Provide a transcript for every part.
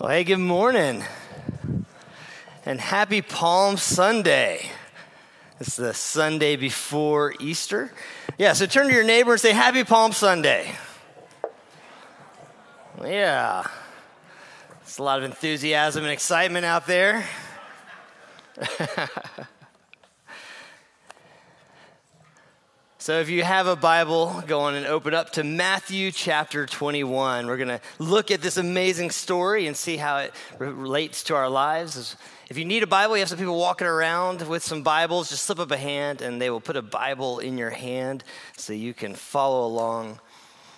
Well, hey, good morning. And happy Palm Sunday. It's the Sunday before Easter. Yeah, so turn to your neighbor and say, Happy Palm Sunday. Yeah. It's a lot of enthusiasm and excitement out there. So, if you have a Bible, go on and open up to Matthew chapter 21. We're going to look at this amazing story and see how it relates to our lives. If you need a Bible, you have some people walking around with some Bibles, just slip up a hand and they will put a Bible in your hand so you can follow along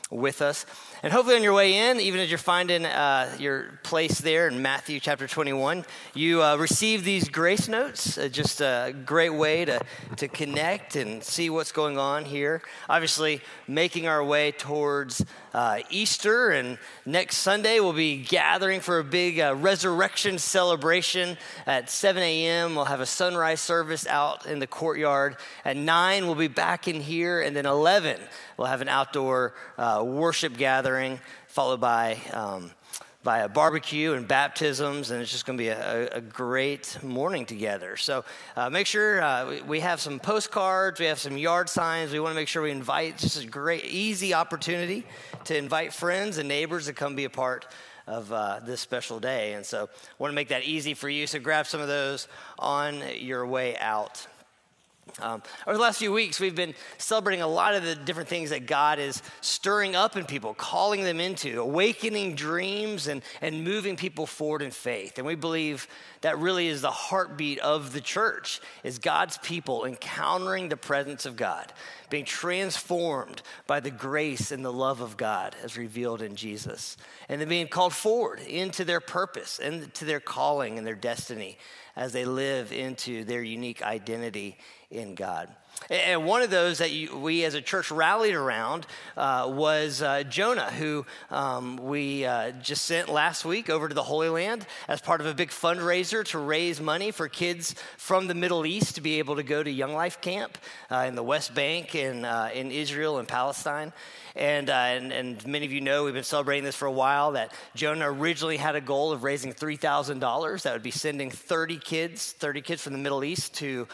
with us. And hopefully, on your way in, even as you're finding uh, your place there in Matthew chapter 21, you uh, receive these grace notes. Uh, just a great way to, to connect and see what's going on here. Obviously, making our way towards uh, Easter, and next Sunday we'll be gathering for a big uh, resurrection celebration at 7 a.m. We'll have a sunrise service out in the courtyard. At 9, we'll be back in here, and then 11, we'll have an outdoor uh, worship gathering followed by. Um, by a barbecue and baptisms, and it's just going to be a, a, great morning together. So uh, make sure uh, we have some postcards, we have some yard signs. We want to make sure we invite just a great, easy opportunity to invite friends and neighbors to come be a part of uh, this special day. And so I want to make that easy for you. So grab some of those on your way out. Um, over the last few weeks, we've been celebrating a lot of the different things that God is stirring up in people, calling them into, awakening dreams, and, and moving people forward in faith. And we believe that really is the heartbeat of the church, is God's people encountering the presence of God, being transformed by the grace and the love of God as revealed in Jesus, and then being called forward into their purpose and to their calling and their destiny as they live into their unique identity in God. And one of those that you, we as a church rallied around uh, was uh, Jonah, who um, we uh, just sent last week over to the Holy Land as part of a big fundraiser to raise money for kids from the Middle East to be able to go to Young Life Camp uh, in the West Bank and uh, in Israel and Palestine. And, uh, and, and, many of you know we've been celebrating this for a while that Jonah originally had a goal of raising $3,000. That would be sending 30 kids, 30 kids from the Middle East to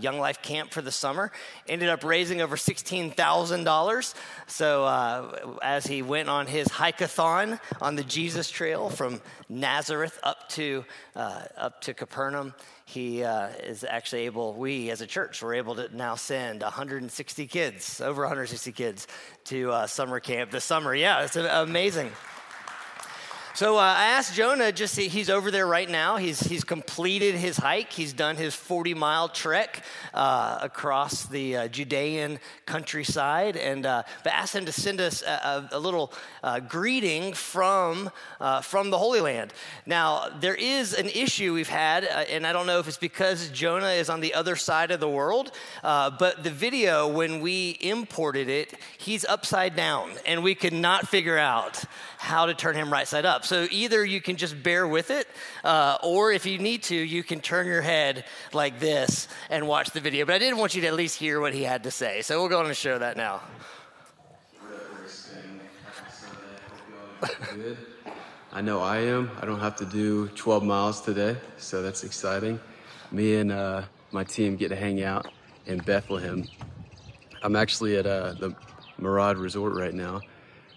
Young Life Camp for the summer. Ended up raising over $16,000. So uh, as he went on his hikeathon on the Jesus Trail from Nazareth up to, uh, up to Capernaum, he uh, is actually able, we as a church, we're able to now send 160 kids, over 160 kids, to uh, summer camp this summer. Yeah, it's amazing. So uh, I asked Jonah, just he's over there right now. He's, he's completed his hike. He's done his 40 mile trek uh, across the uh, Judean countryside. And uh, but asked him to send us a, a, a little uh, greeting from, uh, from the Holy Land. Now, there is an issue we've had, and I don't know if it's because Jonah is on the other side of the world, but the video, when we imported it, he's upside down, and we could not figure out how to turn him right side up. So either you can just bear with it, uh, or if you need to, you can turn your head like this and watch the video. But I didn't want you to at least hear what he had to say. So we'll go on and show that now. I know I am. I don't have to do 12 miles today, so that's exciting. Me and uh, my team get to hang out in Bethlehem. I'm actually at uh, the Murad Resort right now,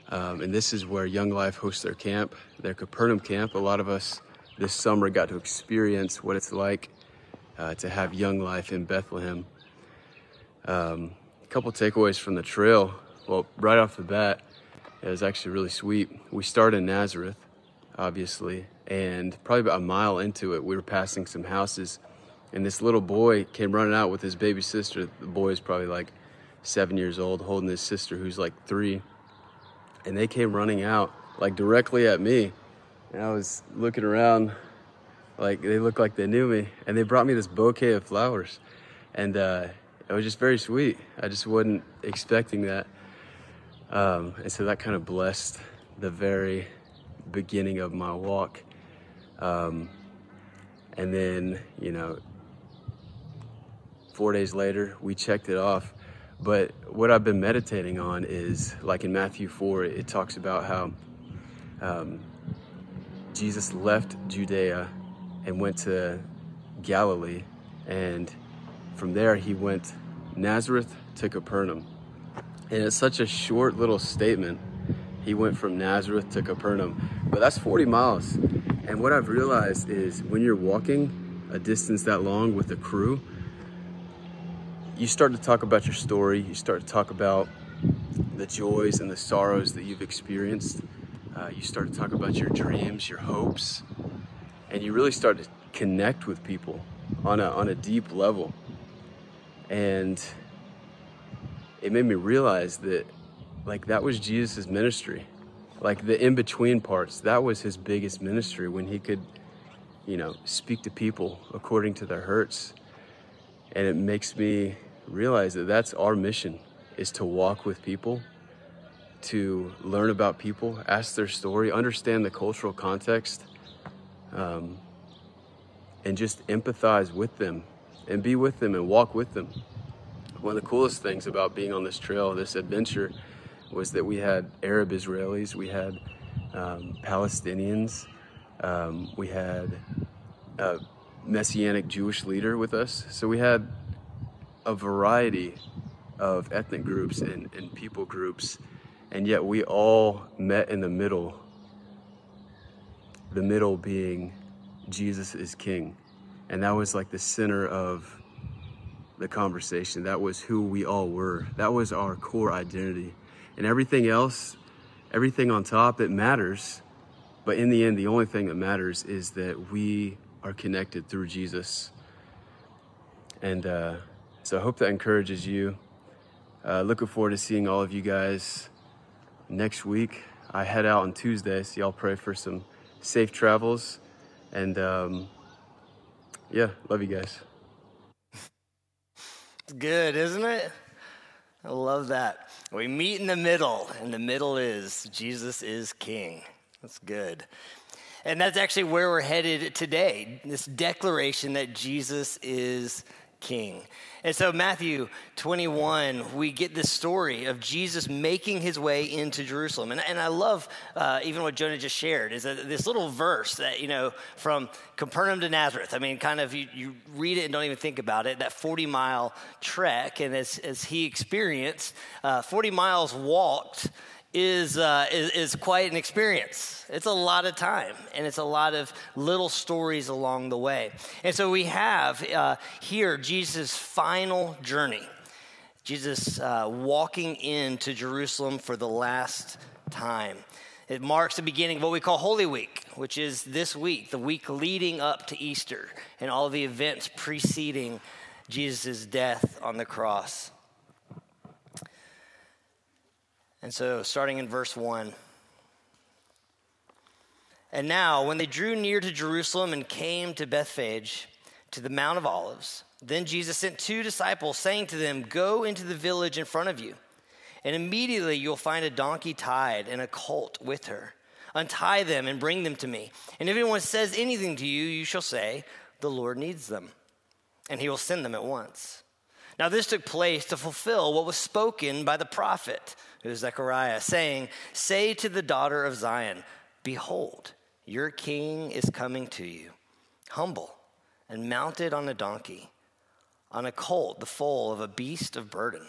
um, and this is where Young Life hosts their camp, their Capernaum camp. A lot of us this summer got to experience what it's like uh, to have Young Life in Bethlehem. Um, a couple takeaways from the trail. Well, right off the bat, it was actually really sweet. We started in Nazareth, obviously, and probably about a mile into it, we were passing some houses, and this little boy came running out with his baby sister. The boy is probably like seven years old, holding his sister, who's like three and they came running out like directly at me. And I was looking around like they looked like they knew me. And they brought me this bouquet of flowers. And uh, it was just very sweet. I just wasn't expecting that. Um, and so that kind of blessed the very beginning of my walk. Um, and then you know four days later we checked it off but what I've been meditating on is like in Matthew 4, it talks about how um, Jesus left Judea and went to Galilee, and from there he went Nazareth to Capernaum. And it's such a short little statement. He went from Nazareth to Capernaum, but that's 40 miles. And what I've realized is when you're walking a distance that long with a crew, you start to talk about your story, you start to talk about the joys and the sorrows that you've experienced. Uh, you start to talk about your dreams, your hopes, and you really start to connect with people on a, on a deep level. And it made me realize that, like, that was Jesus' ministry. Like, the in between parts, that was his biggest ministry when he could, you know, speak to people according to their hurts. And it makes me realize that that's our mission is to walk with people, to learn about people, ask their story, understand the cultural context, um, and just empathize with them and be with them and walk with them. One of the coolest things about being on this trail, this adventure, was that we had Arab Israelis, we had um, Palestinians, um, we had a Messianic Jewish leader with us. So we had a variety of ethnic groups and, and people groups, and yet we all met in the middle. The middle being Jesus is King. And that was like the center of the conversation. That was who we all were. That was our core identity. And everything else, everything on top, it matters. But in the end, the only thing that matters is that we are connected through Jesus. And uh, so I hope that encourages you. Uh, looking forward to seeing all of you guys next week. I head out on Tuesday, so y'all pray for some safe travels. And um, yeah, love you guys. It's good, isn't it? I love that. We meet in the middle, and the middle is Jesus is King. That's good. And that's actually where we're headed today this declaration that Jesus is king. And so, Matthew 21, we get this story of Jesus making his way into Jerusalem. And, and I love uh, even what Jonah just shared is that this little verse that, you know, from Capernaum to Nazareth. I mean, kind of you, you read it and don't even think about it, that 40 mile trek. And as, as he experienced, uh, 40 miles walked is, uh, is, is, quite an experience. It's a lot of time, and it's a lot of little stories along the way. And so we have uh, here Jesus' final journey. Jesus uh, walking into Jerusalem for the last time. It marks the beginning of what we call Holy Week, which is this week, the week leading up to Easter, and all the events preceding Jesus' death on the cross. And so, starting in verse 1. And now, when they drew near to Jerusalem and came to Bethphage, to the Mount of Olives, then Jesus sent two disciples, saying to them, Go into the village in front of you, and immediately you'll find a donkey tied and a colt with her. Untie them and bring them to me. And if anyone says anything to you, you shall say, The Lord needs them, and he will send them at once. Now, this took place to fulfill what was spoken by the prophet, who is Zechariah, saying, Say to the daughter of Zion, Behold, your king is coming to you, humble and mounted on a donkey, on a colt, the foal of a beast of burden.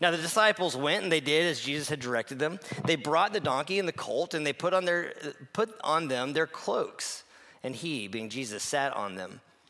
Now the disciples went and they did as Jesus had directed them. They brought the donkey and the colt and they put on, their, put on them their cloaks, and he, being Jesus, sat on them.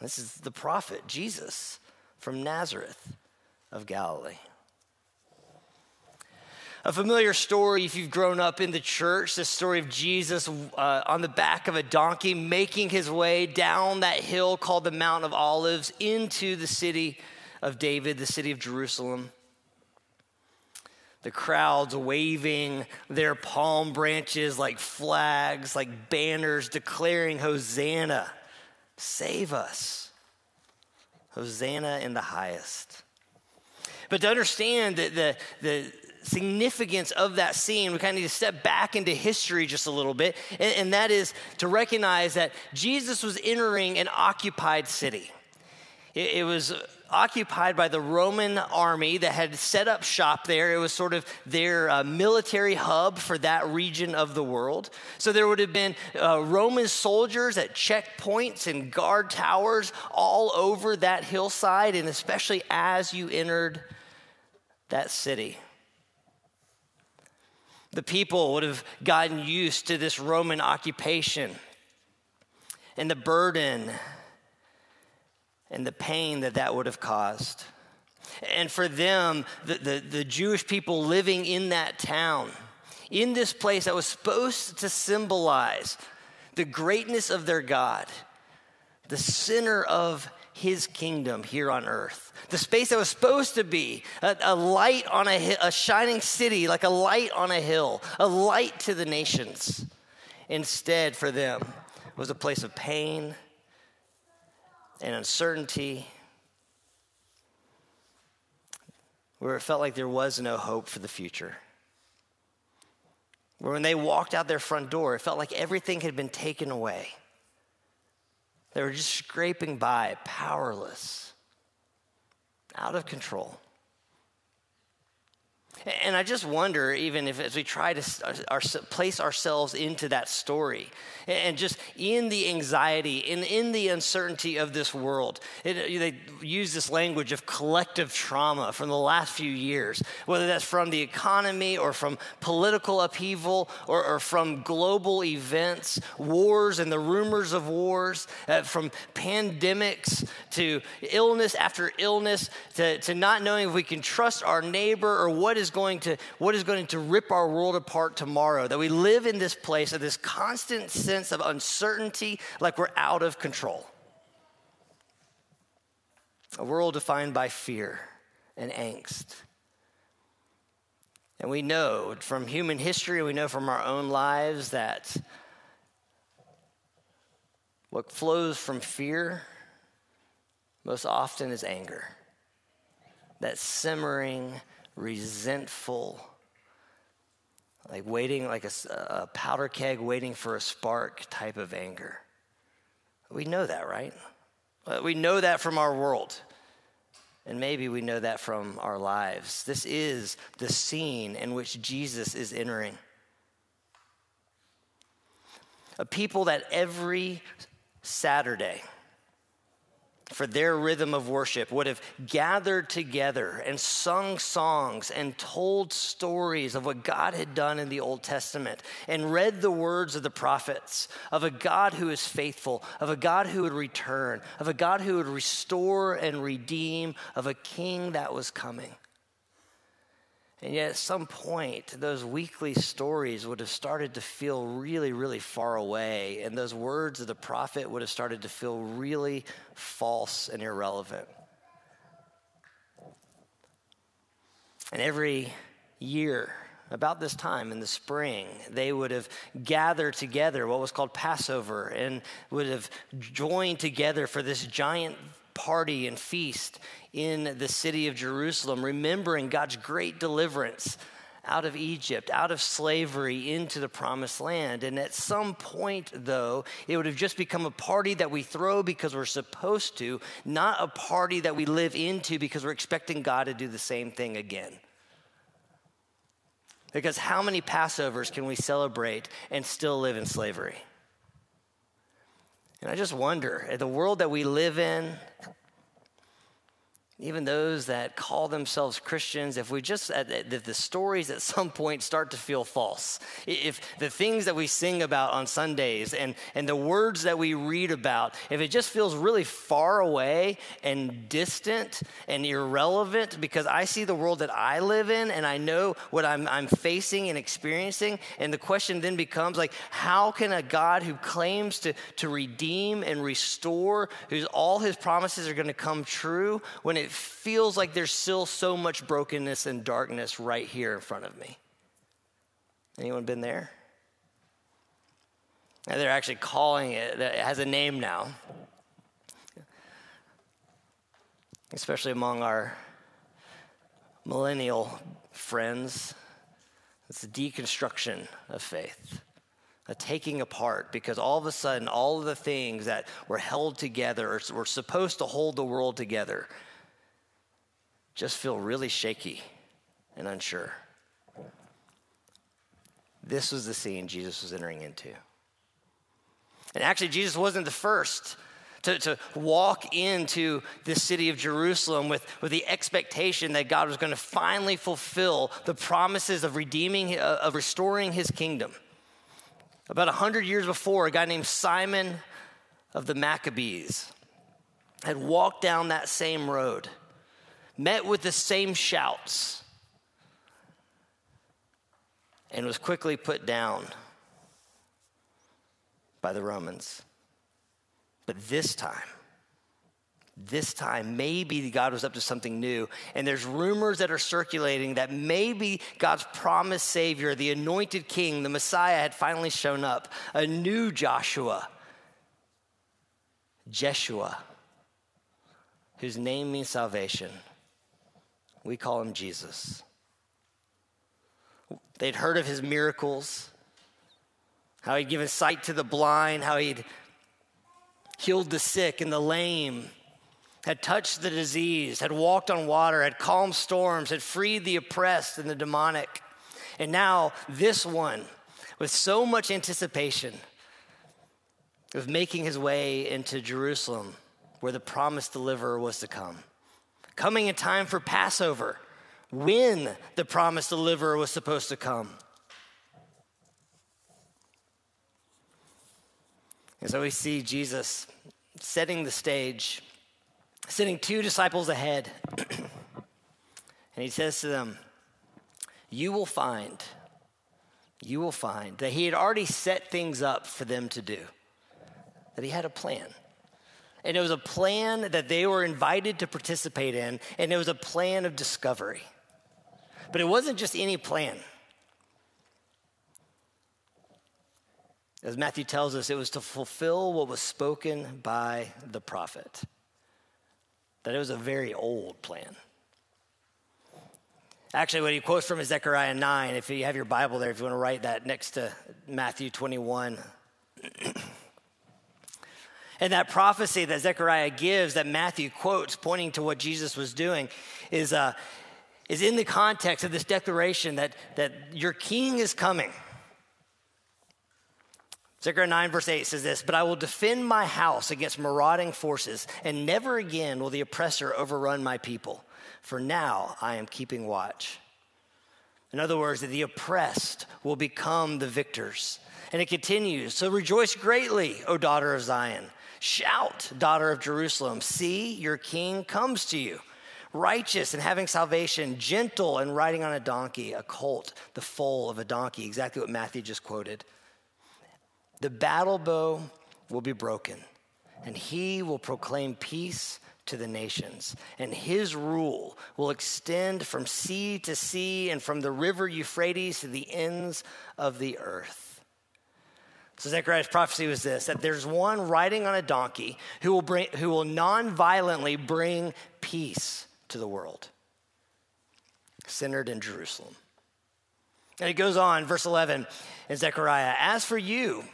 This is the prophet, Jesus from Nazareth of Galilee. A familiar story, if you've grown up in the church, the story of Jesus uh, on the back of a donkey making his way down that hill called the Mount of Olives into the city of David, the city of Jerusalem. The crowds waving their palm branches like flags, like banners declaring Hosanna Save us. Hosanna in the highest. But to understand that the, the significance of that scene, we kind of need to step back into history just a little bit, and, and that is to recognize that Jesus was entering an occupied city. It, it was occupied by the Roman army that had set up shop there. It was sort of their uh, military hub for that region of the world. So there would have been uh, Roman soldiers at checkpoints and guard towers all over that hillside, and especially as you entered that city. The people would have gotten used to this Roman occupation and the burden and the pain that that would have caused. And for them, the, the, the, Jewish people living in that town, in this place that was supposed to symbolize the greatness of their God, the center of his kingdom here on earth. The space that was supposed to be a, a light on a, a shining city, like a light on a hill, a light to the nations. Instead, for them, was a place of pain and uncertainty, where it felt like there was no hope for the future. Where when they walked out their front door, it felt like everything had been taken away. They were just scraping by, powerless, out of control. And I just wonder, even if as we try to uh, our, place ourselves into that story, and just in the anxiety and in the uncertainty of this world, it, uh, they use this language of collective trauma from the last few years, whether that's from the economy or from political upheaval or, or from global events, wars and the rumors of wars, uh, from pandemics to illness after illness, to, to not knowing if we can trust our neighbor or what is going to what is going to rip our world apart tomorrow. That we live in this place of this constant sense of uncertainty, like we're out of control. A world defined by fear and angst. And we know from human history, we know from our own lives that what flows from fear most often is anger. That simmering, resentful, like waiting, like a, a powder keg waiting for a spark type of anger. We know that, right? We know that from our world. And maybe we know that from our lives. This is the scene in which Jesus is entering. A people that every Saturday, for their rhythm of worship would have gathered together and sung songs and told stories of what God had done in the Old Testament and read the words of the prophets of a God who is faithful, of a God who would return, of a God who would restore and redeem, of a king that was coming. And yet, at some point, those weekly stories would have started to feel really, really far away. And those words of the prophet would have started to feel really false and irrelevant. And every year, about this time in the spring, they would have gathered together, what was called Passover, and would have joined together for this giant party and feast in the city of Jerusalem, remembering God's great deliverance out of Egypt, out of slavery into the promised land. And at some point, though, it would have just become a party that we throw because we're supposed to, not a party that we live into because we're expecting God to do the same thing again. Because how many Passovers can we celebrate and still live in slavery? And I just wonder, the world that we live in, even those that call themselves Christians, if we just, uh, if the stories at some point start to feel false, if the things that we sing about on Sundays and, and the words that we read about, if it just feels really far away and distant and irrelevant because I see the world that I live in and I know what I'm, I'm facing and experiencing, and the question then becomes like, how can a God who claims to, to redeem and restore, whose all his promises are going to come true, when it feels like there's still so much brokenness and darkness right here in front of me. Anyone been there? And they're actually calling it, it has a name now. especially among our millennial friends. It's the deconstruction of faith, a taking apart, because all of a sudden, all of the things that were held together, or were supposed to hold the world together, just feel really shaky and unsure. This was the scene Jesus was entering into. And actually, Jesus wasn't the first to, to walk into the city of Jerusalem with, with the expectation that God was going to finally fulfill the promises of redeeming, uh, of restoring his kingdom. About 100 years before, a guy named Simon of the Maccabees had walked down that same road, met with the same shouts, and was quickly put down by the Romans. But this time, this time, maybe God was up to something new. And there's rumors that are circulating that maybe God's promised Savior, the anointed King, the Messiah, had finally shown up. A new Joshua, Jeshua, whose name means salvation. We call him Jesus. They'd heard of his miracles, how he'd given sight to the blind, how he'd healed the sick and the lame, had touched the disease, had walked on water, had calmed storms, had freed the oppressed and the demonic. And now, this one, with so much anticipation, was making his way into Jerusalem, where the promised deliverer was to come. Coming in time for Passover, when the promised deliverer was supposed to come. And so we see Jesus setting the stage, sending two disciples ahead. and he says to them, You will find, you will find that he had already set things up for them to do, that he had a plan. And it was a plan that they were invited to participate in, and it was a plan of discovery. But it wasn't just any plan. As Matthew tells us, it was to fulfill what was spoken by the prophet. That it was a very old plan. Actually, what he quotes from is Zechariah 9. If you have your Bible there, if you want to write that next to Matthew 21. and that prophecy that Zechariah gives, that Matthew quotes, pointing to what Jesus was doing, is, uh, is in the context of this declaration that, that your king is coming. Zechariah 9, verse 8 says this But I will defend my house against marauding forces, and never again will the oppressor overrun my people. For now I am keeping watch. In other words, that the oppressed will become the victors. And it continues So rejoice greatly, O daughter of Zion. Shout, daughter of Jerusalem. See, your king comes to you. Righteous and having salvation, gentle and riding on a donkey, a colt, the foal of a donkey, exactly what Matthew just quoted. The battle bow will be broken, and he will proclaim peace to the nations, and his rule will extend from sea to sea and from the river Euphrates to the ends of the earth. So Zechariah's prophecy was this that there's one riding on a donkey who will bring who will non-violently bring peace to the world. Centered in Jerusalem. And it goes on, verse 11 in Zechariah, as for you,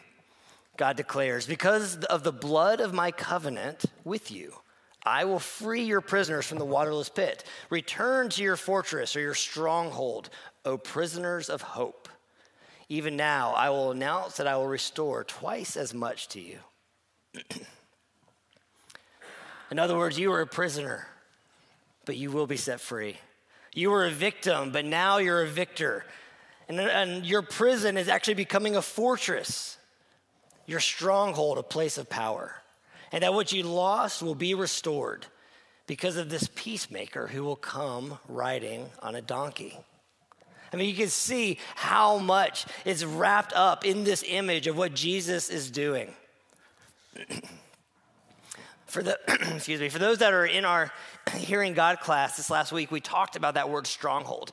God declares, because of the blood of my covenant with you, I will free your prisoners from the waterless pit. Return to your fortress or your stronghold, O prisoners of hope. Even now, I will announce that I will restore twice as much to you. In other words, you were a prisoner, but you will be set free. You were a victim, but now you're a victor. And, and your prison is actually becoming a fortress your stronghold a place of power, and that what you lost will be restored because of this peacemaker who will come riding on a donkey. I mean, you can see how much is wrapped up in this image of what Jesus is doing. for the excuse me, for those that are in our hearing God class this last week, we talked about that word stronghold.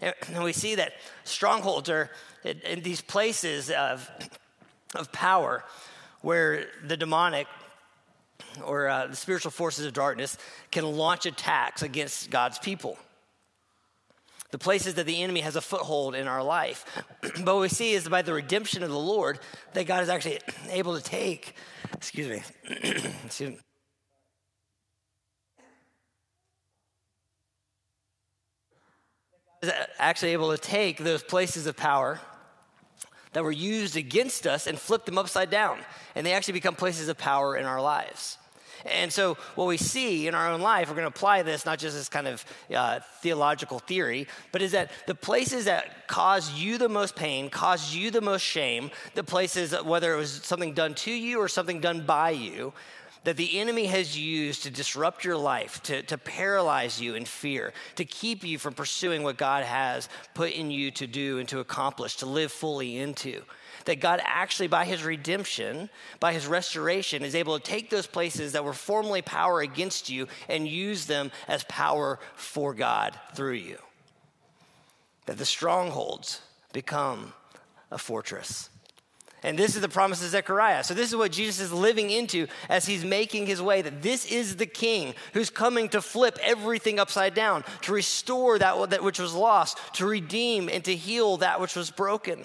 And we see that strongholds are in these places of of power where the demonic or uh, the spiritual forces of darkness can launch attacks against God's people. The places that the enemy has a foothold in our life. but what we see is by the redemption of the Lord that God is actually able to take, excuse me, excuse me. Is actually able to take those places of power that were used against us and flip them upside down. And they actually become places of power in our lives. And so, what we see in our own life, we're going to apply this not just as kind of uh, theological theory, but is that the places that cause you the most pain, cause you the most shame, the places, whether it was something done to you or something done by you, that the enemy has used to disrupt your life, to, to paralyze you in fear, to keep you from pursuing what God has put in you to do and to accomplish, to live fully into that God actually, by his redemption, by his restoration, is able to take those places that were formerly power against you and use them as power for God through you. That the strongholds become a fortress. And this is the promise of Zechariah. So, this is what Jesus is living into as he's making his way that this is the king who's coming to flip everything upside down, to restore that, that which was lost, to redeem and to heal that which was broken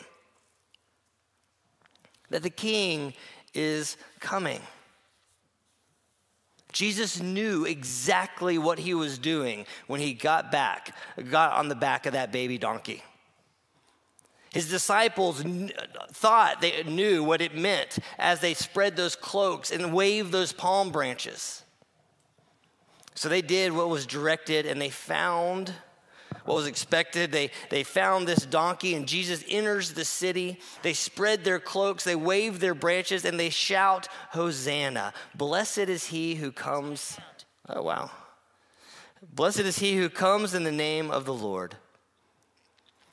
that the king is coming. Jesus knew exactly what he was doing when he got back, got on the back of that baby donkey. His disciples thought they knew what it meant as they spread those cloaks and waved those palm branches. So they did what was directed and they found what was expected. They, they found this donkey, and Jesus enters the city. They spread their cloaks, they wave their branches, and they shout, Hosanna! Blessed is he who comes. Oh, wow. Blessed is he who comes in the name of the Lord.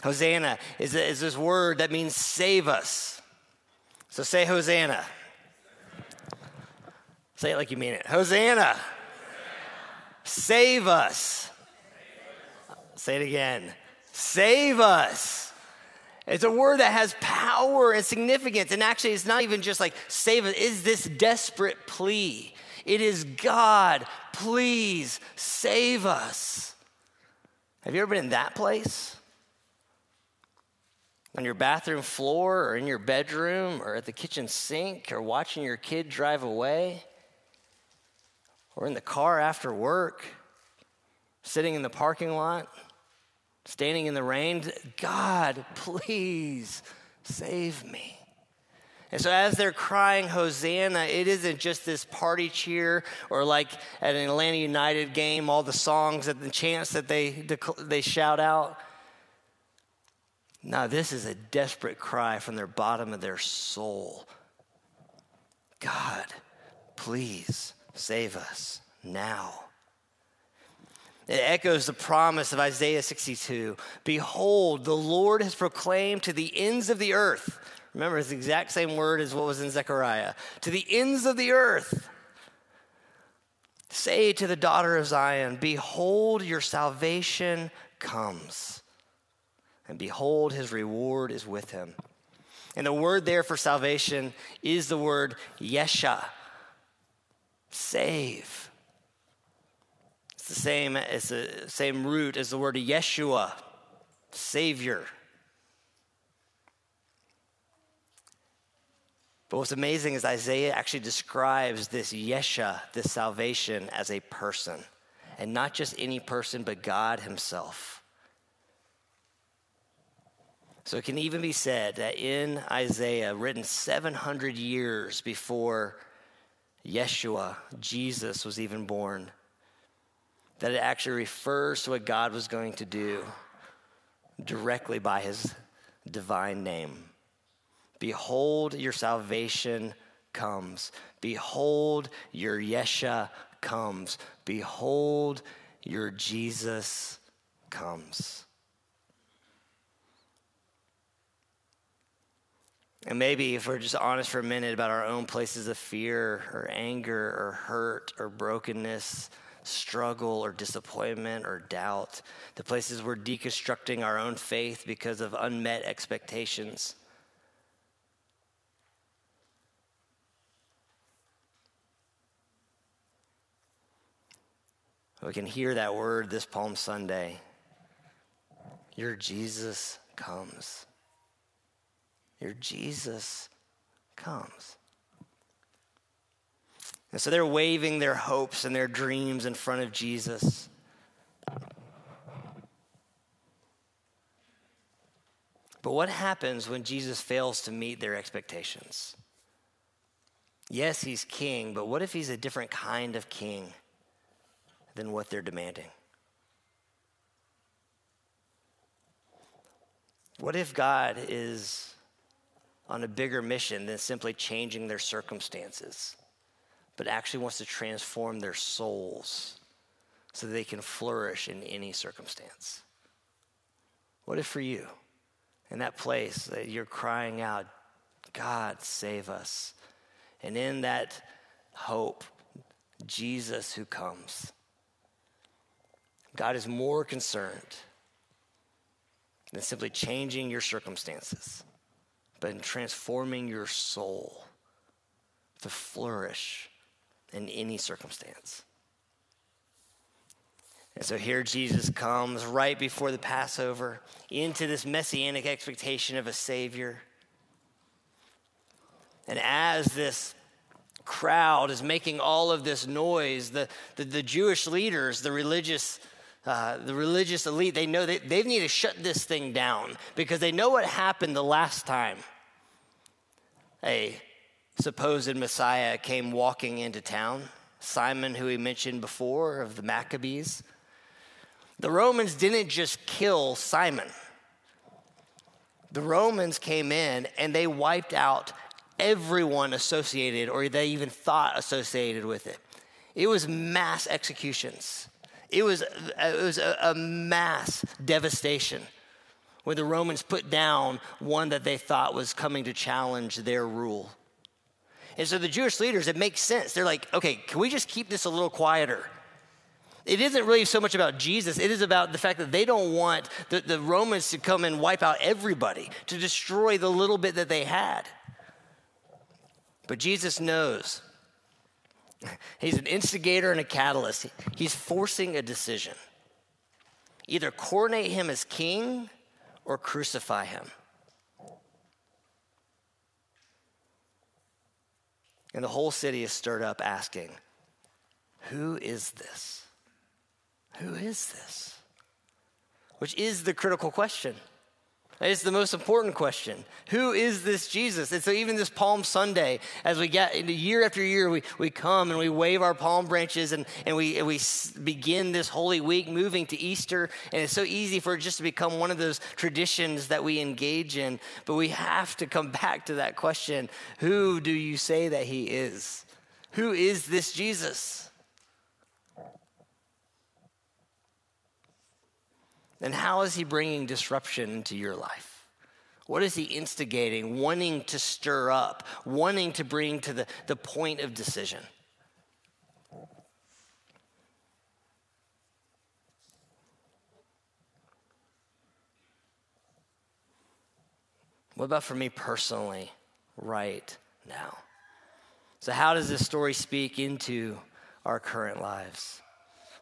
Hosanna is, is this word that means save us. So say Hosanna. Say it like you mean it. Hosanna. Save us. Say it again. Save us. It's a word that has power and significance. And actually, it's not even just like save us, it's this desperate plea. It is God, please save us. Have you ever been in that place? On your bathroom floor, or in your bedroom, or at the kitchen sink, or watching your kid drive away, or in the car after work, sitting in the parking lot? Standing in the rain, God, please save me. And so, as they're crying Hosanna, it isn't just this party cheer or like at an Atlanta United game, all the songs and the chants that they, they shout out. No, this is a desperate cry from their bottom of their soul God, please save us now. It echoes the promise of Isaiah 62 Behold, the Lord has proclaimed to the ends of the earth. Remember, it's the exact same word as what was in Zechariah. To the ends of the earth. Say to the daughter of Zion, Behold, your salvation comes. And behold, his reward is with him. And the word there for salvation is the word Yesha, save the same as the same root as the word Yeshua, Savior. But what's amazing is Isaiah actually describes this Yesha, this salvation, as a person. And not just any person, but God Himself. So it can even be said that in Isaiah, written 700 years before Yeshua, Jesus, was even born, that it actually refers to what God was going to do directly by his divine name. Behold, your salvation comes. Behold, your Yesha comes. Behold, your Jesus comes. And maybe if we're just honest for a minute about our own places of fear or anger or hurt or brokenness, struggle or disappointment or doubt, the places we're deconstructing our own faith because of unmet expectations. We can hear that word this Palm Sunday. Your Jesus comes. Your Jesus comes. And so they're waving their hopes and their dreams in front of Jesus. But what happens when Jesus fails to meet their expectations? Yes, he's king, but what if he's a different kind of king than what they're demanding? What if God is on a bigger mission than simply changing their circumstances, but actually wants to transform their souls so they can flourish in any circumstance? What if for you, in that place that you're crying out, God, save us? And in that hope, Jesus who comes. God is more concerned than simply changing your circumstances, but in transforming your soul to flourish in any circumstance. And so here Jesus comes right before the Passover into this messianic expectation of a Savior. And as this crowd is making all of this noise, the, the, the Jewish leaders, the religious, uh, the religious elite, they know they, they need to shut this thing down because they know what happened the last time a supposed Messiah came walking into town. Simon, who we mentioned before of the Maccabees. The Romans didn't just kill Simon. The Romans came in and they wiped out everyone associated or they even thought associated with it. It was mass executions. It was, uh, it was a, a mass devastation when the Romans put down one that they thought was coming to challenge their rule. And so the Jewish leaders, it makes sense. They're like, okay, can we just keep this a little quieter? It isn't really so much about Jesus, it is about the fact that they don't want the, the Romans to come and wipe out everybody, to destroy the little bit that they had. But Jesus knows. He's an instigator and a catalyst. He's forcing a decision. Either coronate him as king or crucify him. And the whole city is stirred up asking, Who is this? Who is this? Which is the critical question. It's the most important question. Who is this Jesus? And so, even this Palm Sunday, as we get into year after year, we, we come and we wave our palm branches and, and, we, and we begin this Holy Week moving to Easter. And it's so easy for it just to become one of those traditions that we engage in. But we have to come back to that question Who do you say that he is? Who is this Jesus? Then how is he bringing disruption into your life? What is he instigating, wanting to stir up, wanting to bring to the, the point of decision? What about for me personally, right now? So, how does this story speak into our current lives?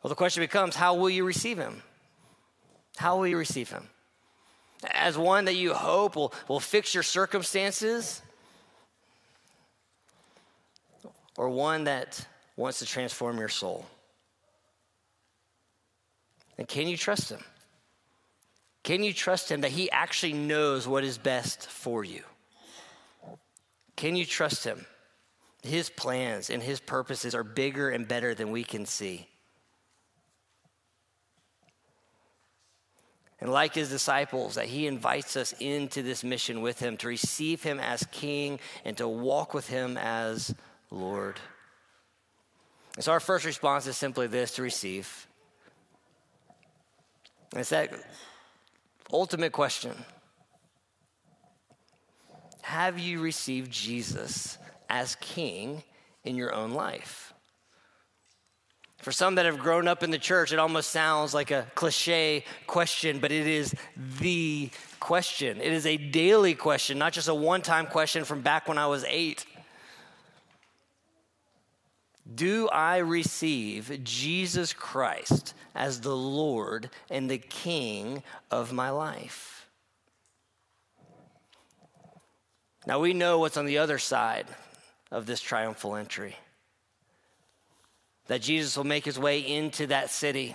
Well, the question becomes how will you receive him? How will you receive him? As one that you hope will, will fix your circumstances? Or one that wants to transform your soul? And can you trust him? Can you trust him that he actually knows what is best for you? Can you trust him? His plans and his purposes are bigger and better than we can see. And like his disciples, that he invites us into this mission with him to receive him as king and to walk with him as Lord. And so our first response is simply this to receive. And it's that ultimate question Have you received Jesus as king in your own life? For some that have grown up in the church, it almost sounds like a cliche question, but it is the question. It is a daily question, not just a one time question from back when I was eight. Do I receive Jesus Christ as the Lord and the King of my life? Now we know what's on the other side of this triumphal entry that Jesus will make his way into that city.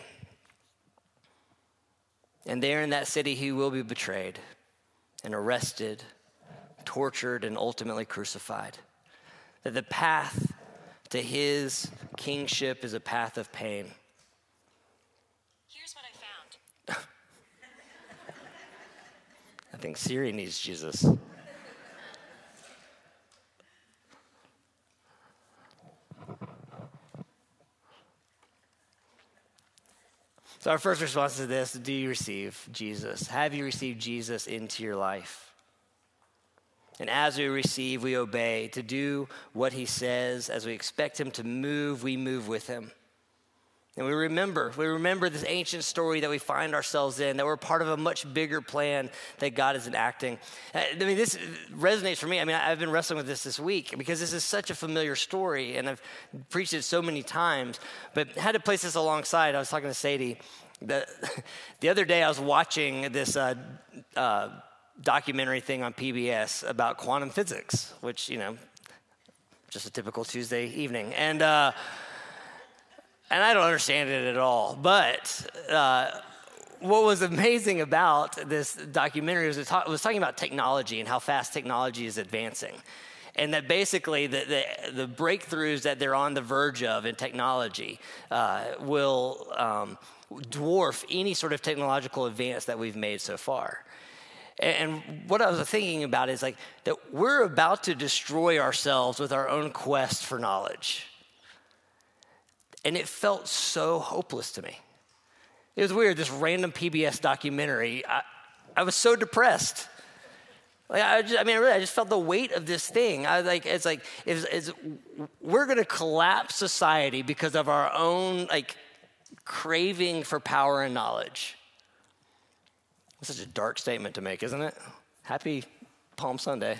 And there in that city, he will be betrayed and arrested, tortured, and ultimately crucified. That the path to his kingship is a path of pain. Here's what I found. I think Siri needs Jesus. So, our first response to this do you receive Jesus? Have you received Jesus into your life? And as we receive, we obey to do what he says. As we expect him to move, we move with him. And we remember, we remember this ancient story that we find ourselves in, that we're part of a much bigger plan that God is enacting. Uh, I mean, this resonates for me. I mean, I've been wrestling with this this week because this is such a familiar story, and I've preached it so many times, but had to place this alongside. I was talking to Sadie. The, the other day, I was watching this uh, uh, documentary thing on PBS about quantum physics, which, you know, just a typical Tuesday evening. And, uh, and I don't understand it at all. But uh, what was amazing about this documentary was it, was talking about technology and how fast technology is advancing. And that basically the, the, the breakthroughs that they're on the verge of in technology uh, will um, dwarf any sort of technological advance that we've made so far. And what I was thinking about is like that we're about to destroy ourselves with our own quest for knowledge. And it felt so hopeless to me. It was weird, this random PBS documentary. I, I was so depressed. Like I, just, I mean, really, I just felt the weight of this thing. I like, it's like, it's, it's, we're going to collapse society because of our own like craving for power and knowledge. That's such a dark statement to make, isn't it? Happy Palm Sunday.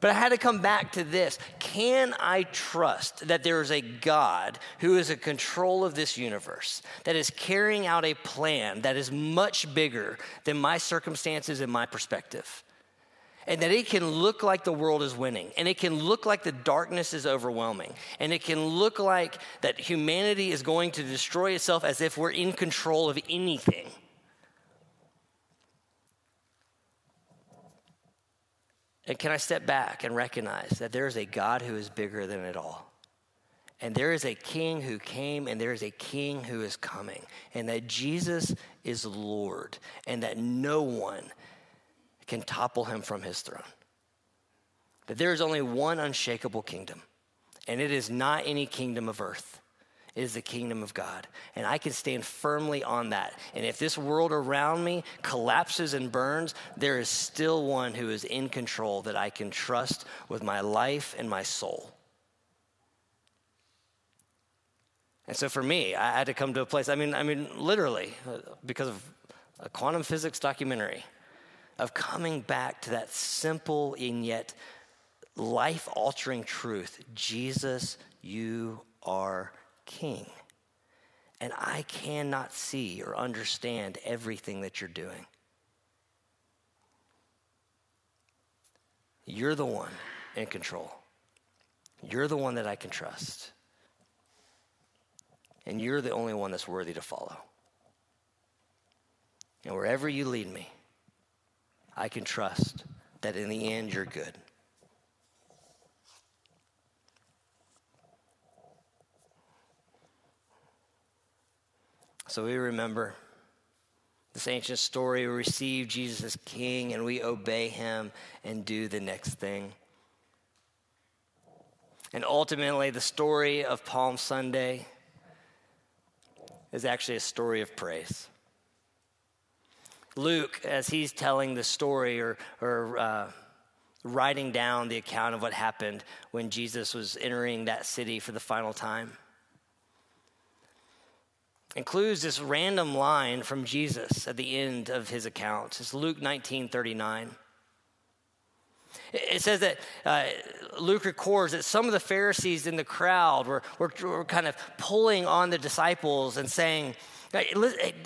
But I had to come back to this. Can I trust that there is a God who is in control of this universe, that is carrying out a plan that is much bigger than my circumstances and my perspective? And that it can look like the world is winning, and it can look like the darkness is overwhelming, and it can look like that humanity is going to destroy itself as if we're in control of anything. And can I step back and recognize that there is a God who is bigger than it all? And there is a king who came, and there is a king who is coming, and that Jesus is Lord, and that no one can topple him from his throne. That there is only one unshakable kingdom, and it is not any kingdom of earth is the kingdom of God. And I can stand firmly on that. And if this world around me collapses and burns, there is still one who is in control that I can trust with my life and my soul. And so for me, I had to come to a place, I mean, I mean, literally, uh, because of a quantum physics documentary, of coming back to that simple and yet life altering truth Jesus, you are king. And I cannot see or understand everything that you're doing. You're the one in control. You're the one that I can trust. And you're the only one that's worthy to follow. And wherever you lead me, I can trust that in the end you're good. So we remember this ancient story. We receive Jesus as King and we obey him and do the next thing. And ultimately, the story of Palm Sunday is actually a story of praise. Luke, as he's telling the story or, or uh, writing down the account of what happened when Jesus was entering that city for the final time, includes this random line from Jesus at the end of his account. It's Luke 19 39. It says that uh, Luke records that some of the Pharisees in the crowd were, were, were kind of pulling on the disciples and saying,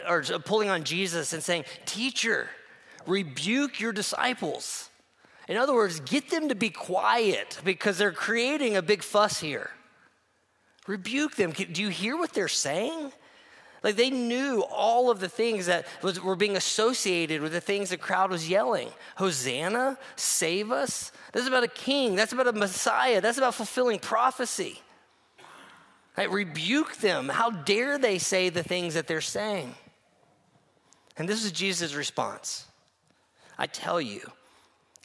or pulling on Jesus and saying, Teacher, rebuke your disciples. In other words, get them to be quiet because they're creating a big fuss here. Rebuke them. Do you hear what they're saying? Like they knew all of the things that was, were being associated with the things the crowd was yelling Hosanna, save us. That's about a king. That's about a Messiah. That's about fulfilling prophecy. Right? Rebuke them. How dare they say the things that they're saying? And this is Jesus' response. I tell you,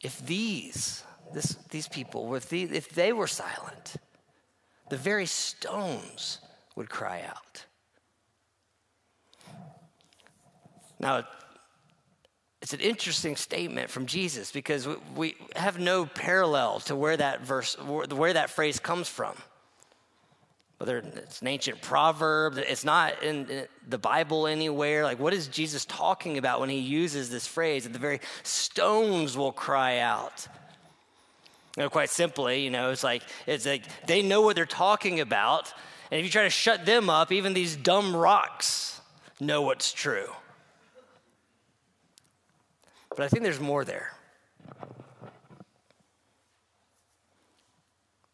if these, this, these people, if, these, if they were silent, the very stones would cry out. Now, it's an interesting statement from Jesus because we have no parallel to where that verse, where that phrase comes from. Whether it's an ancient proverb, it's not in the Bible anywhere. Like, what is Jesus talking about when he uses this phrase? That the very stones will cry out. You know, quite simply, you know, it's like it's like they know what they're talking about, and if you try to shut them up, even these dumb rocks know what's true. But I think there's more there.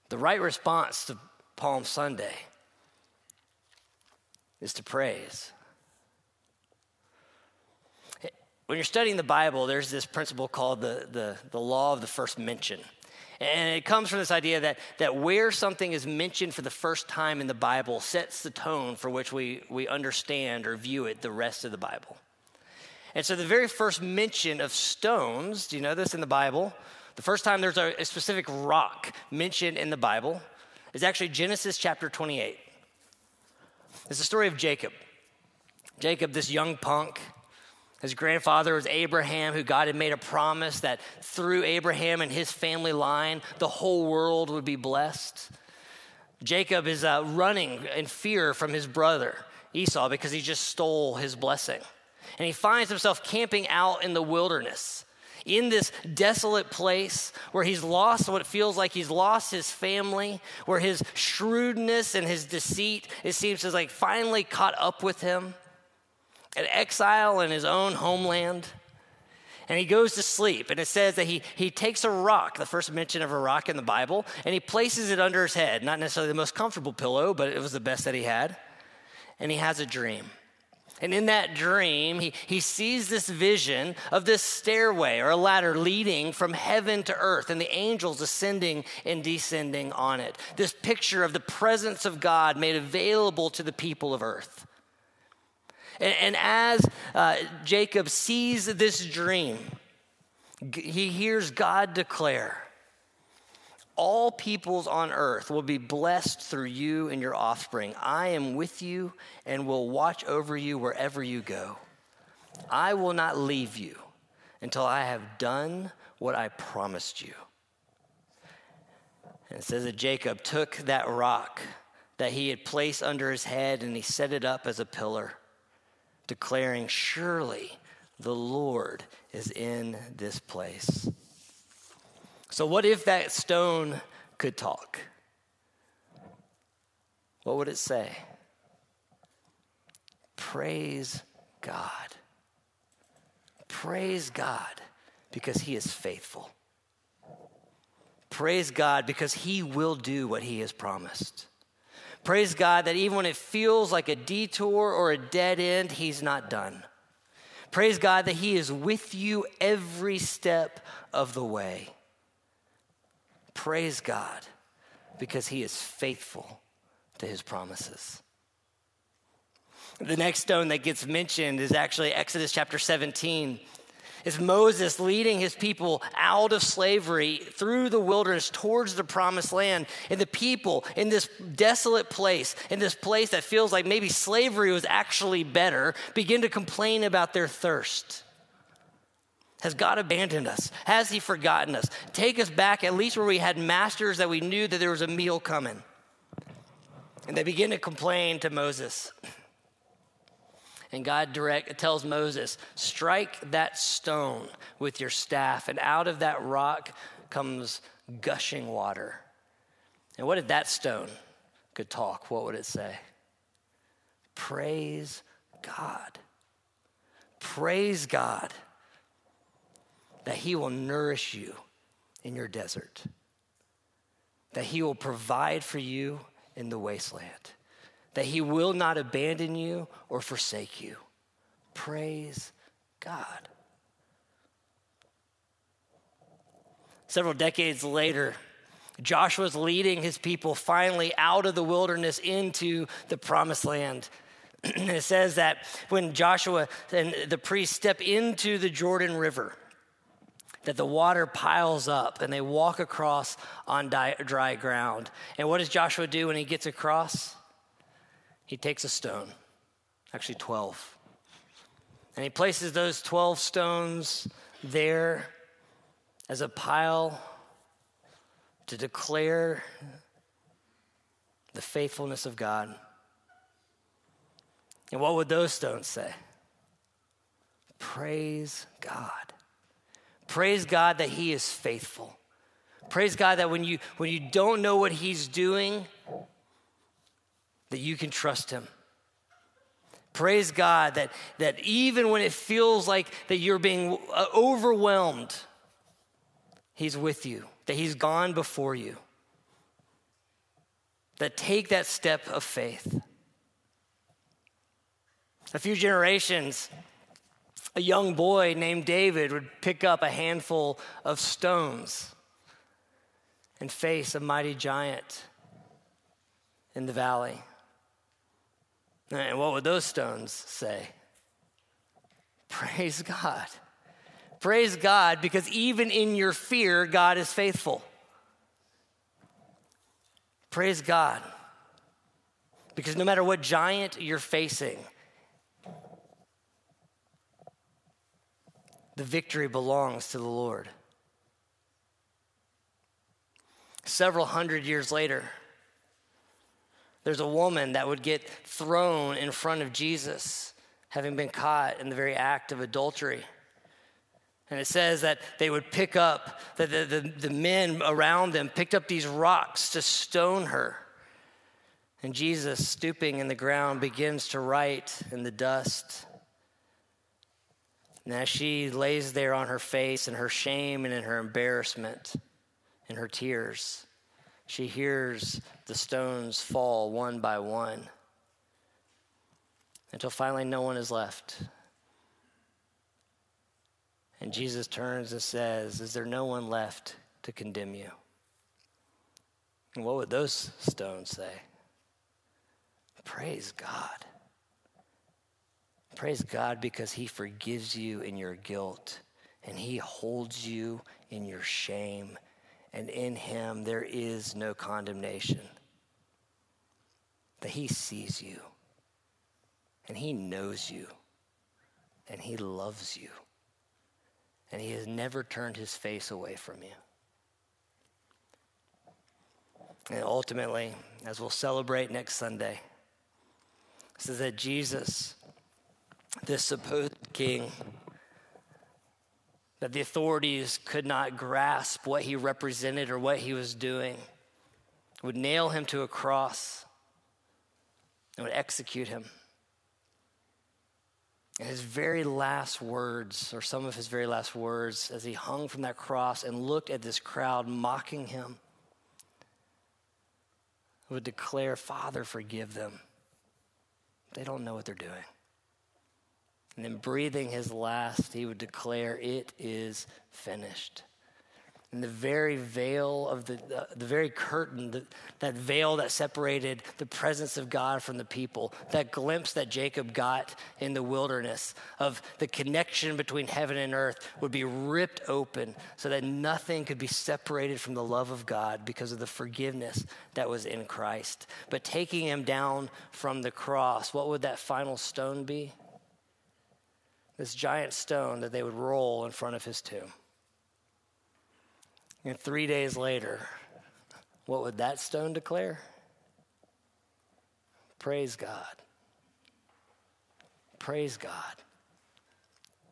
The right response to Palm Sunday is to praise. When you're studying the Bible, there's this principle called the, the, the law of the first mention. And it comes from this idea that, that where something is mentioned for the first time in the Bible sets the tone for which we, we understand or view it the rest of the Bible. And so the very first mention of stones, do you know this in the Bible? The first time there's a, a specific rock mentioned in the Bible is actually Genesis chapter 28. It's the story of Jacob. Jacob, this young punk, his grandfather was Abraham, who God had made a promise that through Abraham and his family line, the whole world would be blessed. Jacob is uh, running in fear from his brother Esau because he just stole his blessing and he finds himself camping out in the wilderness in this desolate place where he's lost what feels like he's lost his family, where his shrewdness and his deceit, it seems, has like finally caught up with him, an exile in his own homeland. And he goes to sleep, and it says that he, he takes a rock, the first mention of a rock in the Bible, and he places it under his head. Not necessarily the most comfortable pillow, but it was the best that he had. And he has a dream. And in that dream, he, he sees this vision of this stairway or a ladder leading from heaven to earth and the angels ascending and descending on it. This picture of the presence of God made available to the people of earth. And, and as uh, Jacob sees this dream, he hears God declare, all peoples on earth will be blessed through you and your offspring. I am with you and will watch over you wherever you go. I will not leave you until I have done what I promised you. And it says that Jacob took that rock that he had placed under his head and he set it up as a pillar, declaring, Surely the Lord is in this place. So, what if that stone could talk? What would it say? Praise God. Praise God because He is faithful. Praise God because He will do what He has promised. Praise God that even when it feels like a detour or a dead end, He's not done. Praise God that He is with you every step of the way. Praise God because he is faithful to his promises. The next stone that gets mentioned is actually Exodus chapter 17. Is Moses leading his people out of slavery through the wilderness towards the promised land. And the people in this desolate place, in this place that feels like maybe slavery was actually better, begin to complain about their thirst. Has God abandoned us? Has He forgotten us? Take us back at least where we had masters that we knew that there was a meal coming. And they begin to complain to Moses. And God direct, tells Moses, Strike that stone with your staff, and out of that rock comes gushing water. And what if that stone could talk? What would it say? Praise God. Praise God that He will nourish you in your desert, that He will provide for you in the wasteland, that He will not abandon you or forsake you. Praise God. Several decades later, Joshua's leading his people finally out of the wilderness into the promised land. and it says that when Joshua and the priests step into the Jordan River, that the water piles up and they walk across on dry ground. And what does Joshua do when he gets across? He takes a stone, actually 12. And he places those 12 stones there as a pile to declare the faithfulness of God. And what would those stones say? Praise God. Praise God that He is faithful. Praise God that when you, when you don't know what He's doing, that you can trust Him. Praise God that, that even when it feels like that you're being uh, overwhelmed, He's with you, that He's gone before you. That take that step of faith. A few generations, a young boy named David would pick up a handful of stones and face a mighty giant in the valley. And what would those stones say? Praise God. Praise God because even in your fear, God is faithful. Praise God because no matter what giant you're facing, the victory belongs to the Lord. Several hundred years later, there's a woman that would get thrown in front of Jesus, having been caught in the very act of adultery. And it says that they would pick up, that the, the, the, men around them picked up these rocks to stone her. And Jesus, stooping in the ground, begins to write in the dust. And as she lays there on her face in her shame and in her embarrassment, in her tears, she hears the stones fall one by one until finally no one is left. And Jesus turns and says, Is there no one left to condemn you? And what would those stones say? Praise God. Praise God because He forgives you in your guilt and He holds you in your shame and in him there is no condemnation. That he sees you, and he knows you, and he loves you, and he has never turned his face away from you. And ultimately, as we'll celebrate next Sunday, says that Jesus, this supposed king, that the authorities could not grasp what he represented or what he was doing, would nail him to a cross and would execute him. And his very last words, or some of his very last words, as he hung from that cross and looked at this crowd mocking him, would declare, Father, forgive them. They don't know what they're doing. And then breathing his last, he would declare, It is finished. And the very veil of the, the, very curtain, the, that veil that separated the presence of God from the people, that glimpse that Jacob got in the wilderness of the connection between heaven and earth would be ripped open so that nothing could be separated from the love of God because of the forgiveness that was in Christ. But taking him down from the cross, what would that final stone be? This giant stone that they would roll in front of his tomb. And three days later, what would that stone declare? Praise God. Praise God.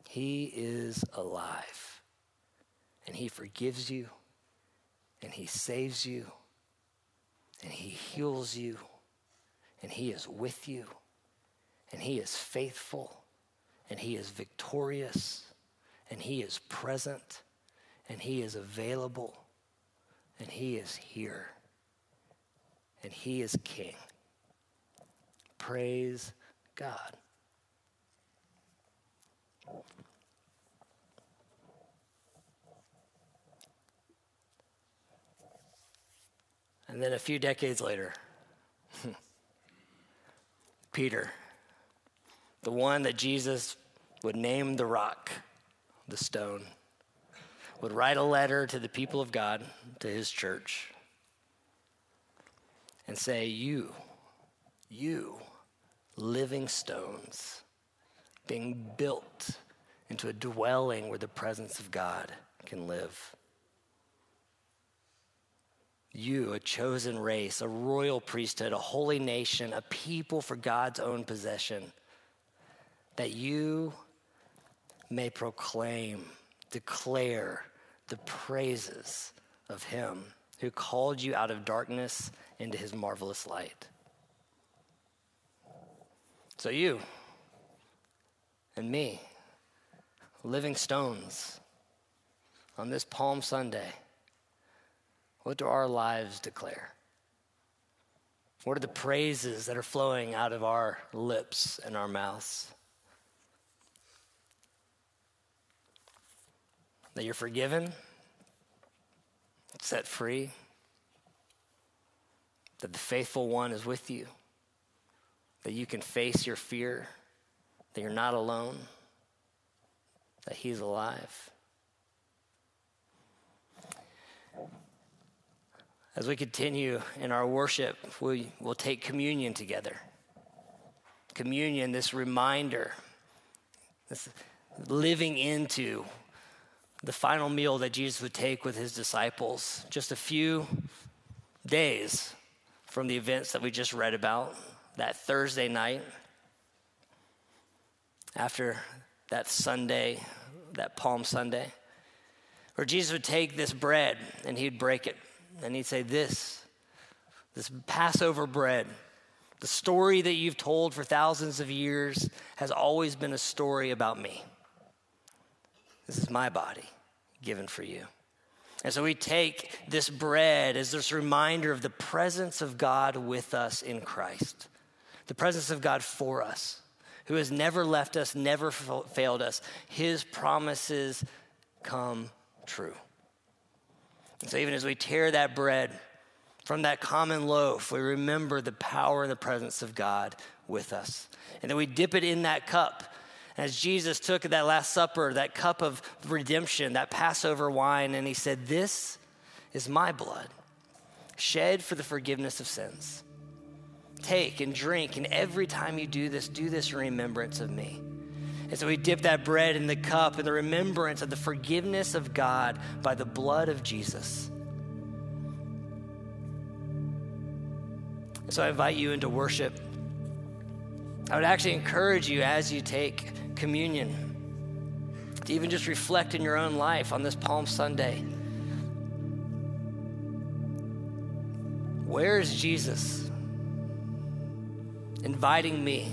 He is alive. And He forgives you, and He saves you, and He heals you, and He is with you, and He is faithful, and He is victorious, and He is present, and He is available, and He is here, and He is King. Praise God. And then a few decades later, Peter, the one that Jesus would name the rock, the stone, would write a letter to the people of God, to his church, and say, You, you, living stones, being built into a dwelling where the presence of God can live. You, a chosen race, a royal priesthood, a holy nation, a people for God's own possession, that you may proclaim, declare the praises of Him who called you out of darkness into His marvelous light. So, you and me, living stones on this Palm Sunday what do our lives declare? What are the praises that are flowing out of our lips and our mouths? That you're forgiven, set free, that the faithful one is with you, that you can face your fear, that you're not alone, that he's alive. As we continue in our worship, we will take communion together. Communion, this reminder, this living into the final meal that Jesus would take with his disciples just a few days from the events that we just read about that Thursday night after that Sunday, that Palm Sunday, where Jesus would take this bread and he'd break it and he'd say, This, this Passover bread, the story that you've told for thousands of years has always been a story about me. This is my body given for you. And so we take this bread as this reminder of the presence of God with us in Christ, the presence of God for us, who has never left us, never failed us. His promises come true. And so even as we tear that bread from that common loaf, we remember the power and the presence of God with us. And then we dip it in that cup. As Jesus took that Last Supper, that cup of redemption, that Passover wine, and he said, This is my blood, shed for the forgiveness of sins. Take and drink, and every time you do this, do this in remembrance of me. And so we dip that bread in the cup in the remembrance of the forgiveness of God by the blood of Jesus. And so I invite you into worship. I would actually encourage you as you take communion to even just reflect in your own life on this Palm Sunday. Where is Jesus inviting me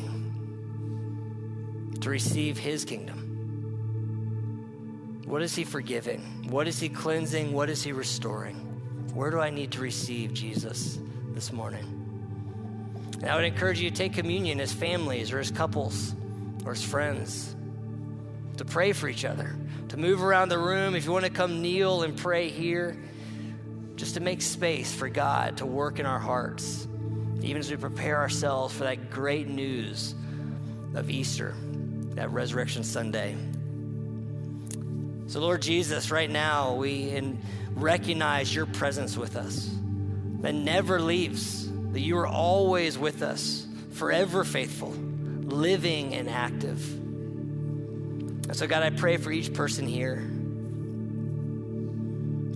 to receive his kingdom? What is he forgiving? What is he cleansing? What is he restoring? Where do I need to receive Jesus this morning? And I would encourage you to take communion as families or as couples or as friends, to pray for each other, to move around the room. If you want to come kneel and pray here, just to make space for God to work in our hearts, even as we prepare ourselves for that great news of Easter that Resurrection Sunday. So, Lord Jesus, right now we recognize your presence with us that never leaves, that you are always with us, forever faithful, living and active. And so, God, I pray for each person here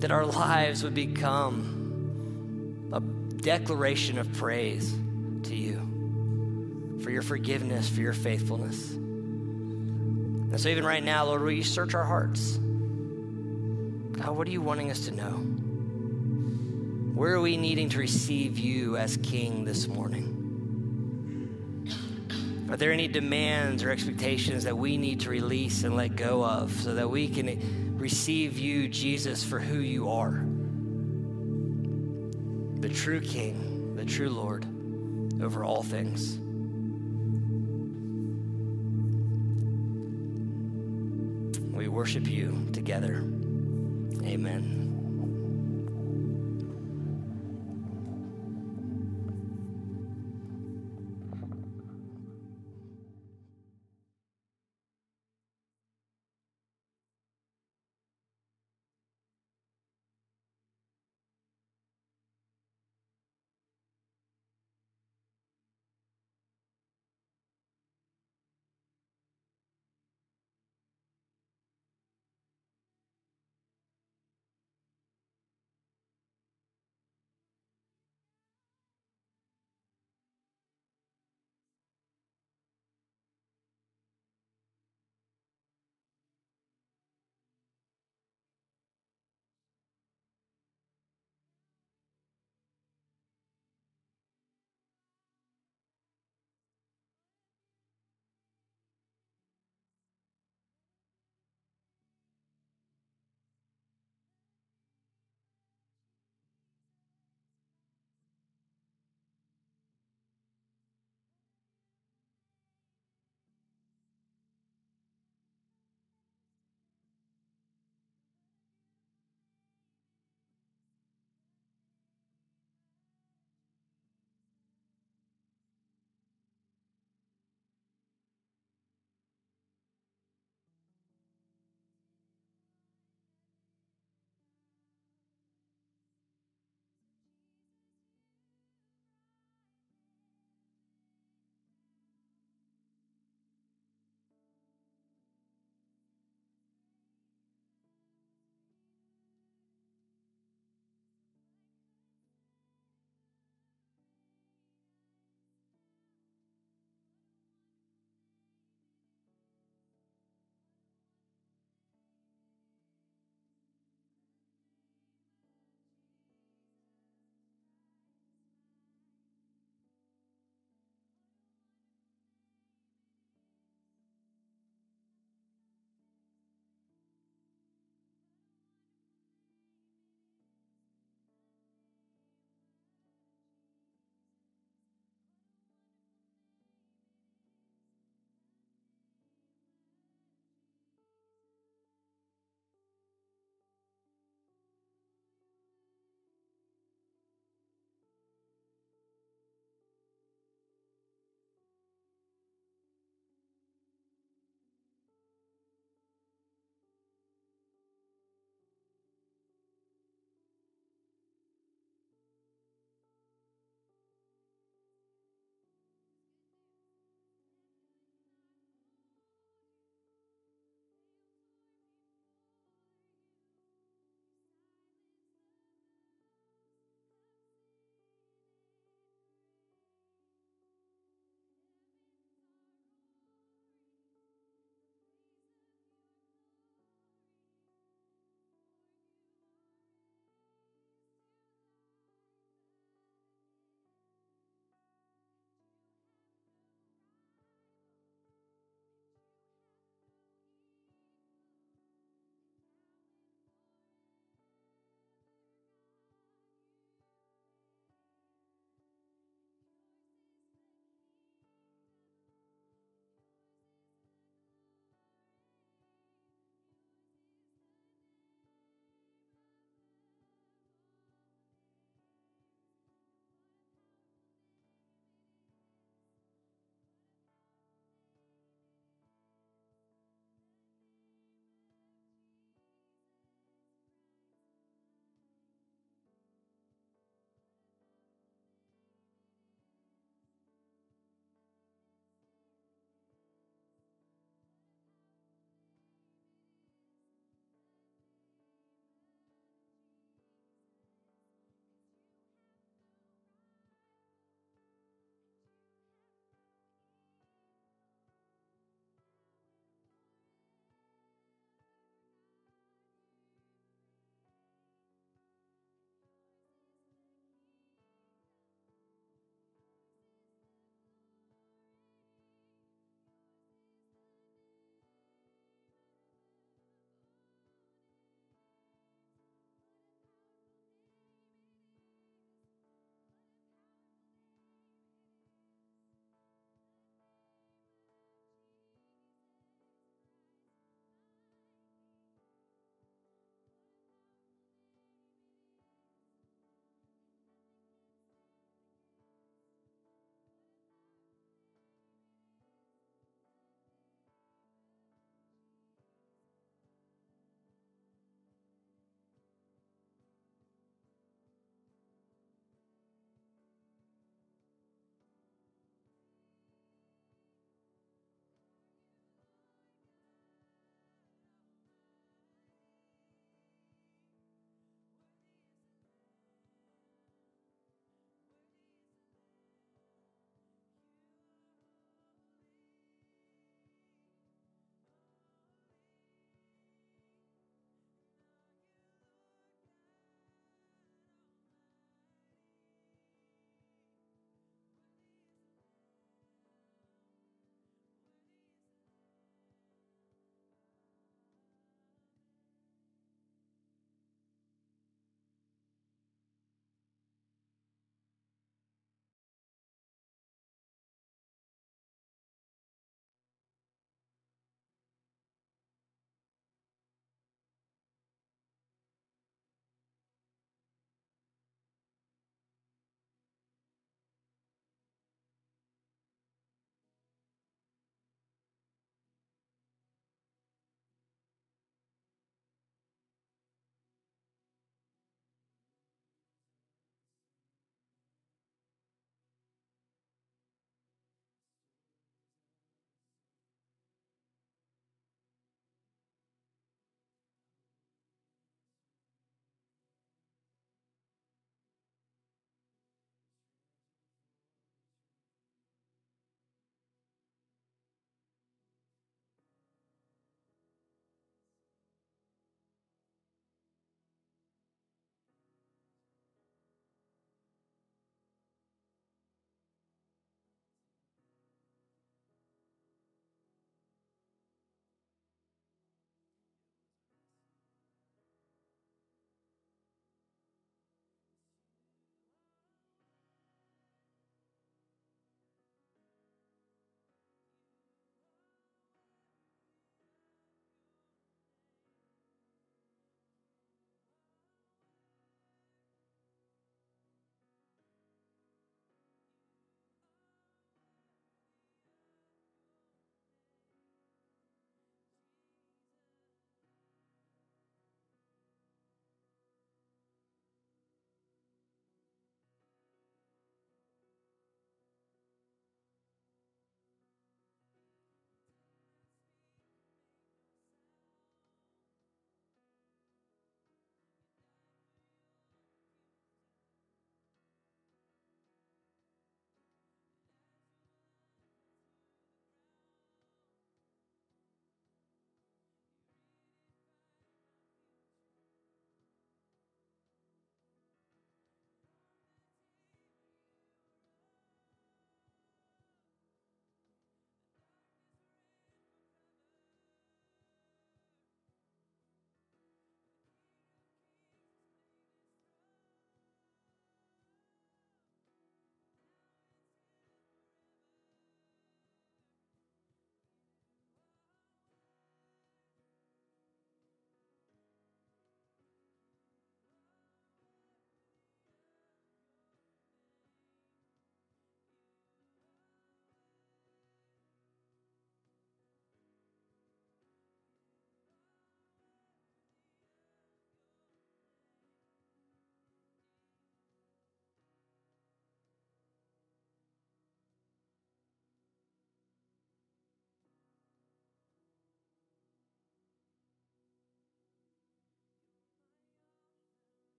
that our lives would become a declaration of praise to you for your forgiveness, for your faithfulness. And so, even right now, Lord, will you search our hearts? God, what are you wanting us to know? Where are we needing to receive you as King this morning? Are there any demands or expectations that we need to release and let go of so that we can receive you, Jesus, for who you are? The true King, the true Lord over all things. We worship you together. Amen.